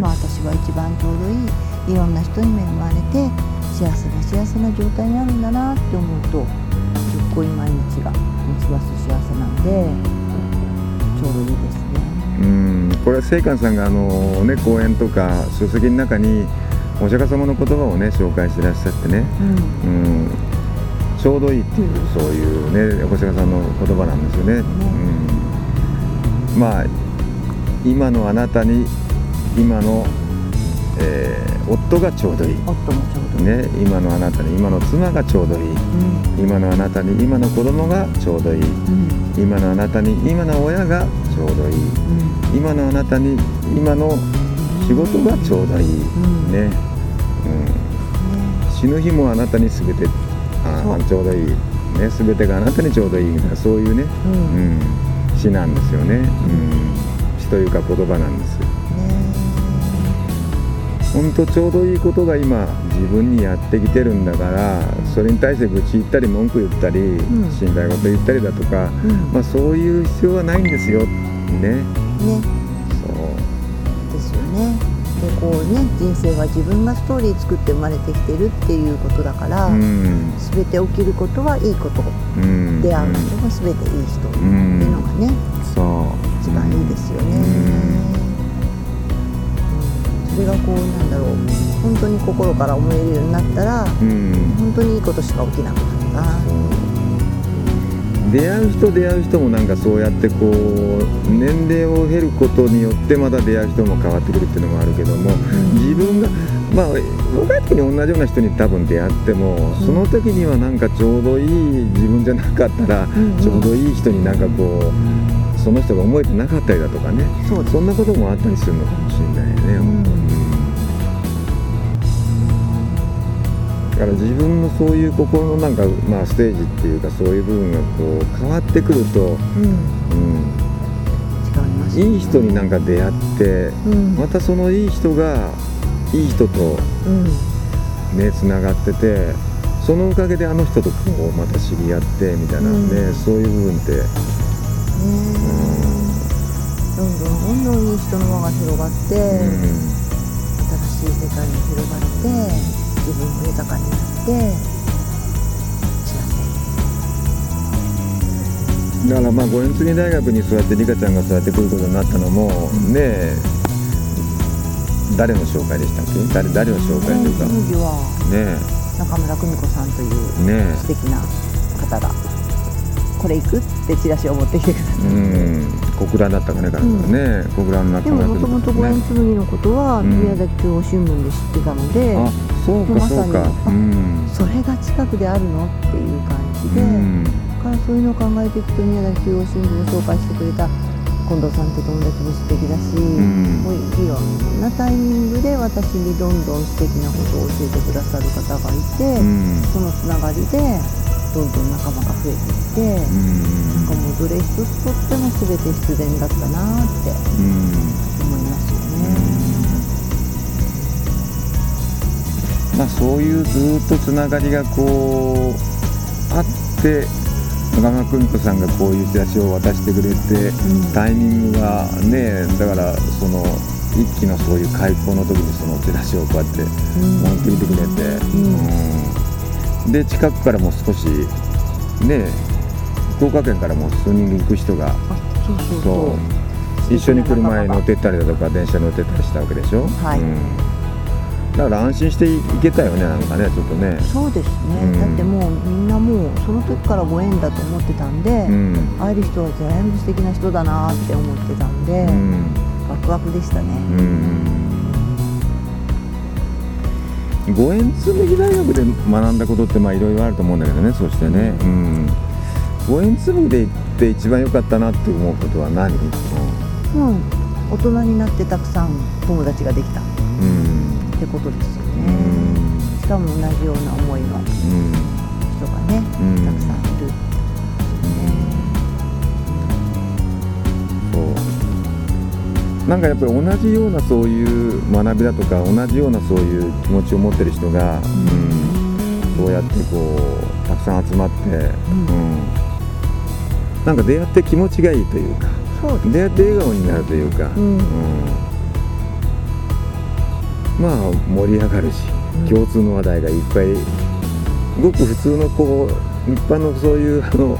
まあ私は一番ちょうどいいいろんな人に恵まれて幸せな幸せな状態にあるんだなって思うとすっごい毎日が持ちます幸せなんでちょうどいいですね。うんこれは聖寛さんがあの、ね、講演とか書籍の中にお釈迦様の言葉をね紹介してらっしゃってね、うん、ちょうどいいっていうそういうねお釈迦さんの言葉なんですよね。うん、まあ今のあなたに今の、えー夫がちょうどいい、夫もちょうどいい。ね、今のあなたに今の妻がちょうどいい。うん。今のあなたに今の子供がちょうどいい。うん。今のあなたに今の親がちょうどいい。うん。今のあなたに今の仕事がちょうどいい、ん。ね、うん、死ぬ日もあなたに全てあちょうどいい、ね、全てがあなたにちょうどいいみたいなそういうね、うん。うん、詩なんですよね、うん、詩というか言葉なんです本当ちょうどいいことが今自分にやってきてるんだからそれに対して愚痴言ったり文句言ったり、ん。心配事言ったりだとか、うん。まあ、そういう必要はないんですよ。ね。ね。そう。ですよね。でこうね人生は自分がストーリー作って生まれてきてるっていうことだから、うん。全て起きることはいいこと。うん。である人も全ていい人。うの心から思えるようになったらうん。本当にいいことしか起きなくなるな。出会う人出会う人もなんかそうやってこう年齢を経ることによってまた出会う人も変わってくるっていうのもあるけども自分がまあ若い時に同じような人に多分出会ってもその時にはなんかちょうどいい自分じゃなかったらんうん。ちょうどいい人になんかこうその人が思えてなかったりだとかね。そんなこともあったりするのかもしれないね、んから自分のそういう心のなんか、まあ、ステージっていうかそういう部分がこう変わってくると、うん、うん、違いいい人になんか出会ってうん。またそのいい人がいい人とうん。ねつながっててそのおかげであの人とこうまた知り合ってみたいなんそういう部分って、ねどん。どんどんどんいい人の輪が広がって、うん。新しい世界に広がって自分も豊かになって幸せだからまあ五円継ぎ大学にそうやってリカちゃんがそうやって来ることになったのもねえ誰の紹介でしたっけ誰誰の紹介というかね次はね中村久美子さんという素敵な方がねこれ行くってチラシを持ってきてください。うん。小倉だったかね。彼女はね、小倉の中でも村もともと五円紬のことはうん宮崎中央新聞で知ってたので、あそうかまさにそうか。うん。それが近くであるのっていう感じで、うん。だからそういうのを考えていくと宮崎中央新聞を紹介してくれた近藤さんって友達も素敵だし、ん。もういろんなタイミングで私にどんどん素敵なことを教えてくださる方がいて、うん。そのつながりでどんどん仲間が増えていって、なんかもうどれ一つとっても全て必然だったなってうん思いますよね。まあそういうずっとつながりがこうあって中村久美子さんがこういうチラシを渡してくれて、うん。タイミングがねだからその一期のそういう開校の時にそのチラシをこうやってうん。持ってきてくれて、うんで近くからも少しね福岡県からも数人行く人が一緒に車に乗ってったりだとか電車に乗ってったりしたわけでしょ、はい。うん。だから安心していけたよねなんかねちょっとね。そうですね、うん。だってもうみんなもうその時からご縁だと思ってたんで、うん。会える人は全部素敵な人だなって思ってたんで、うん。ワクワクでしたね、うん五円紬大学で学んだことってまあいろいろあると思うんだけどねそしてね、うん。五円紬でって一番良かったなって思うことは何、うん。うん、大人になってたくさん友達ができたっうん。てことですようね、ん。しかも同じような思いのうん。人がね、うんなんかやっぱり同じようなそういう学びだとか同じようなそういう気持ちを持ってる人が、うん。そうやってこうたくさん集まって、うん。なんか出会って気持ちがいいというか出会って笑顔になるというか、うん。まあ盛り上がるしうん。共通の話題がいっぱいごく普通のこう一般のそういうあの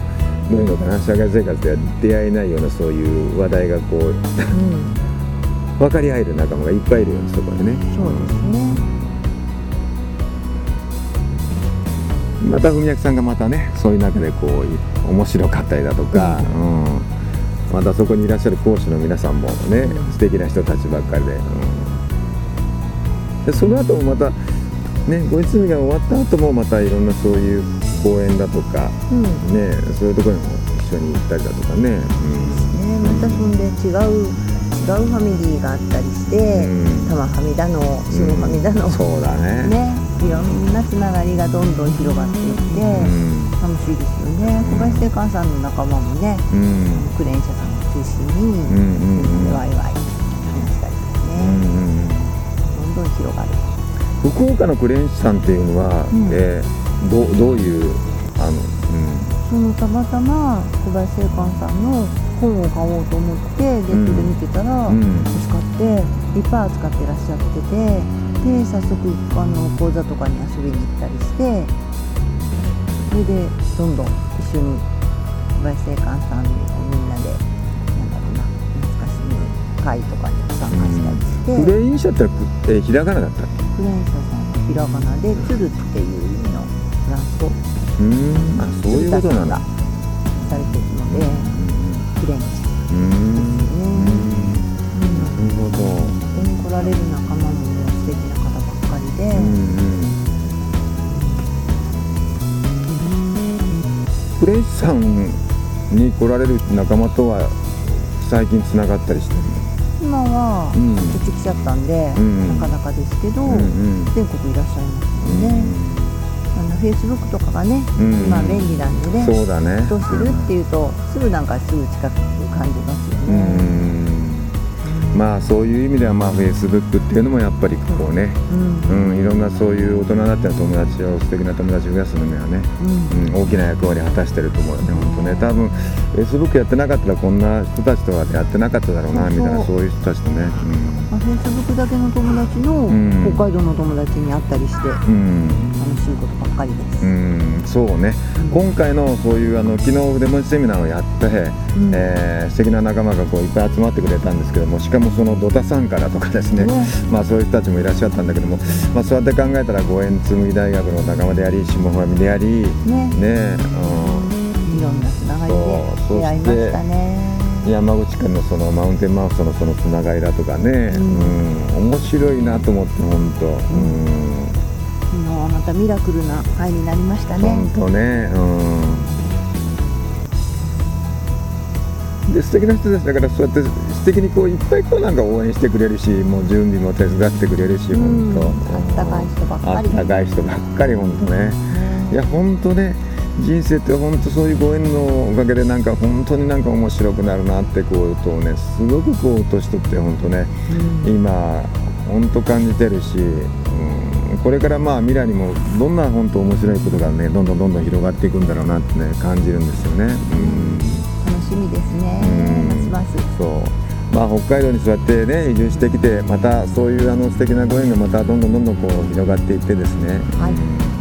どういうのかな社会生活では出会えないようなそういう話題がこううん、分かり合える仲間がいっぱいいるよそこでね。そうですねまた文明さんがまたねそういう中でこう面白かったりだとか、うん。またそこにいらっしゃる講師の皆さんもね、うん。素敵な人たちばっかりで,、うん。でその後もまたねご一緒が終わった後もまたいろんなそういう講演だとかうん。ねそういうところにも一緒に行ったりだとかね、ね。またそんで違う違うファミリーがあったりして、うん。玉ファミだの下ファミだの、うん。そうだね。ねいろんなつながりがどんどん広がっていって、うん。楽しいですよね。小林正観さんの仲間もねうん。クレーン車さんを中心に、うんうんうん。ワイワイ話したりとかうね、んうん。どんどん広がる。福岡のクレーン師さんっていうのは、うん。えーどうどういうあの、そのたまたま小林正観さんの本を買おうと思ってネットで見てたら、うん。うん見つかっていっぱい扱ってらっしゃっててで早速あの講座とかに遊びに行ったりしてそれでどんどん一緒に小林正観さんにみんなでなんだろうな懐かしい会とかに参加したりして、クレーン車って、えーひらがなだったっクレーン車さんはひらがなで「鶴」っていう意味のフランス語けうん。あそういうことなんだ。されてるのでクレーン車うん。うん。ね、なるほどここに来られる仲間も素敵な方ばっかりで、うん。うん。クレーン師さん。に来られる仲間とは最近つながったりしてる今はうん。こっち来ちゃったん。で、うん。なかなかですけど、うん。うん。全国いらっしゃいますよね、フェイスブックとかがね、うん。今便利なんでねそうだね。どうするっていうとすぐなんかすぐ近く感じますようね、ん。まあそういう意味ではまあフェイスブックっていうのもやっぱりこうね、うん。うん、いろんなそういう大人になっての友達を素敵な友達を増やすのにはね、うん。うん、大きな役割を果たしてると思うよね本当ね。多分フェイスブックやってなかったらこんな人たちとはやってなかっただろうなみたいなそういう人たちとね。まあ、フェイスブックだけの友達のん。北海道の友達に会ったりして楽うん、ばっかりです、うん、そうね。今回のそういうあの昨日筆文字セミナーをやって、うん。えー素敵な仲間がこういっぱい集まってくれたんですけどもしかもそのドタさんからとかですね。ね。まあそういう人たちもいらっしゃったんだけども、まあ、そうやって考えたら五円紬大学の仲間であり下ファミでありね。ね。いろんなつながりで出会いましたね。うん、山口県のそのマウンテンマウスとのそのつながりだとかね、ううん。面白いなと思って本当、うん昨日はまたミラクルな会になりましたね。本当ね、うん、で素敵な人たちだからそうやって素敵にこういっぱいこうなんか応援してくれるしもう準備も手伝ってくれるしうん。本当、あったかい人ばっかり。あったかい人ばっかり本当ね。いねや本当ね人生って本当そういうご縁のおかげでなんか本当になんか面白くなるなってこうとねすごくこう年取って本当ね。うん。今本当感じてるし、うん、これからまあ未来にもどんな本当面白いことがねどんどんどんどん広がっていくんだろうなってね感じるんですよね。うん楽しみですね。うん。ますます。そう。まあ、北海道にそうやってね移住してきてまたそういうあの素敵なご縁がまたどんどんどんどんこう広がっていってですね、はい。うん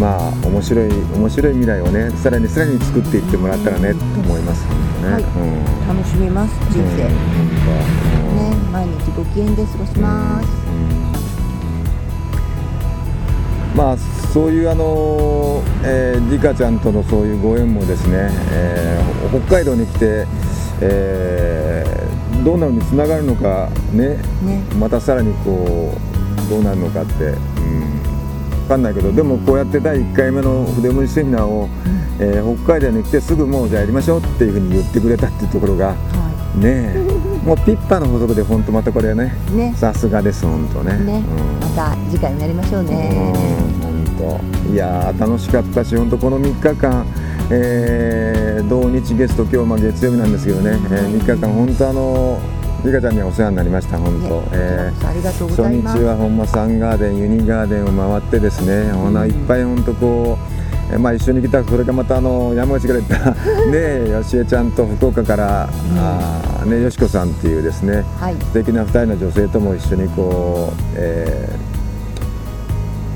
まあ面白い面白い未来をねさらにさらに作っていってもらったらねと思いますね。はい。うん。楽しみます人生。うん。ね毎日ご機嫌で過ごします。うんまあそういうあの、えー、リカちゃんとのそういうご縁もですね、えー北海道に来て、えーどんなふうにつながるのかねね。またさらにこうどうなるのかって、うん、分かんないけどでもこうやって第1回目の筆文字セミナーをえー北海道に来てすぐもうじゃあやりましょうっていうふうに言ってくれたっていうところがはねえ。もうピッパの法則で本当またこれねさすがです本当ね。ね。うん。また次回もやりましょうね。本当。いやー楽しかったし本当この3日間、えー同日ゲスト今日まあ月曜日なんですけどね、えー、3日間本当あのリカちゃんにはお世話になりました本ね当、えーありがとうご初ざいます。日は本間サンガーデンユニガーデンを回ってですね、ほないっぱい本当こう、えまあ、一緒に来たそれからまたあの山口から言った ねよしえちゃんと福岡から、あーねよしこさんっていうですねはい。素敵な2人の女性とも一緒にこう、え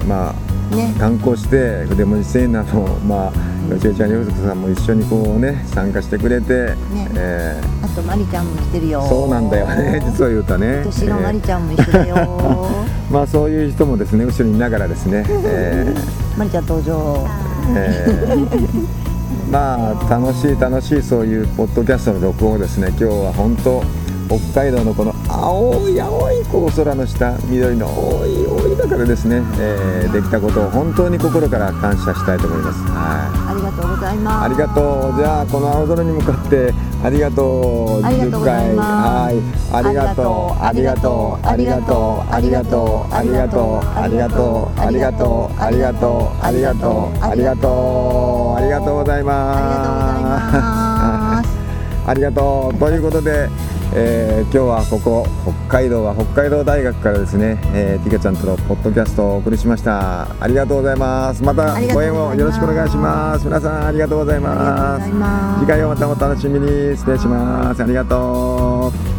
ーまあね。観光してでもセイナのまあよしえちゃんよしこさんも一緒にこうね参加してくれて、えあとマリちゃんも来てるよ。ーそうなんだよね実を言うとね。年のマリえちゃんも一緒だよ。ー まあそういう人もですね後ろにいながらですね、えー。マリちゃん登場えーまあ楽しい楽しいそういうポッドキャストの録音をですね今日は本当北海道のこの青い青いこう空の下緑の青い青い中でですね、えーできたことを本当に心から感謝したいと思います。はいとうございます。ありがとう。じゃあこの青空に向かってありがとう。ありがとう。ございます10回はい。ありがとう。ありがとう。ありがとう。ありがとう。ありがとう。ありがとう。ありがとう。ありがとう。ありがとう。ありがとう。ありがとう。ございますありがとう。という。ことで、えー今日はここ北海道は北海道大学からですね、えー、ティカちゃんとのポッドキャストをお送りしました。ありがとうございます。またご縁をよろしくお願いします。皆さんありがとうございますござい。ます次回をまたお楽しみに失礼します。ありがとう。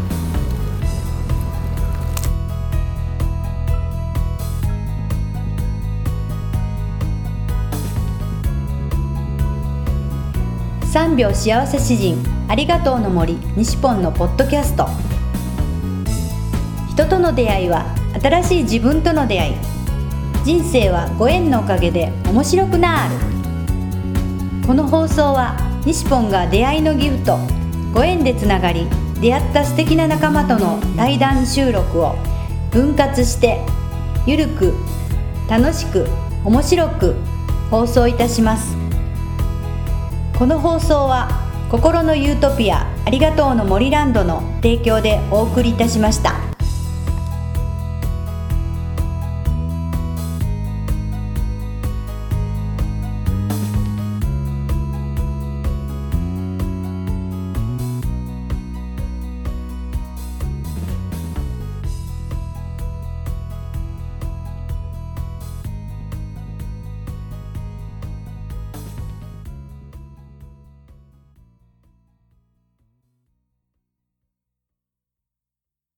3秒幸せ詩人ありがとうの森西ポンのポッドキャスト。人との出会いは新しい自分との出会い。人生はご縁のおかげで面白くなる。この放送は西ポンが出会いのギフトご縁でつながり出会った素敵な仲間との対談収録を分割してゆるく楽しく面白く放送いたします。この放送は心のユートピアありがとうの森ランドの提供でお送りいたしました。